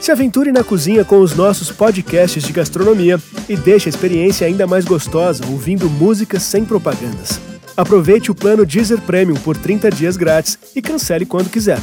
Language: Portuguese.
Se aventure na cozinha com os nossos podcasts de gastronomia e deixe a experiência ainda mais gostosa ouvindo músicas sem propagandas. Aproveite o plano Deezer Premium por 30 dias grátis e cancele quando quiser.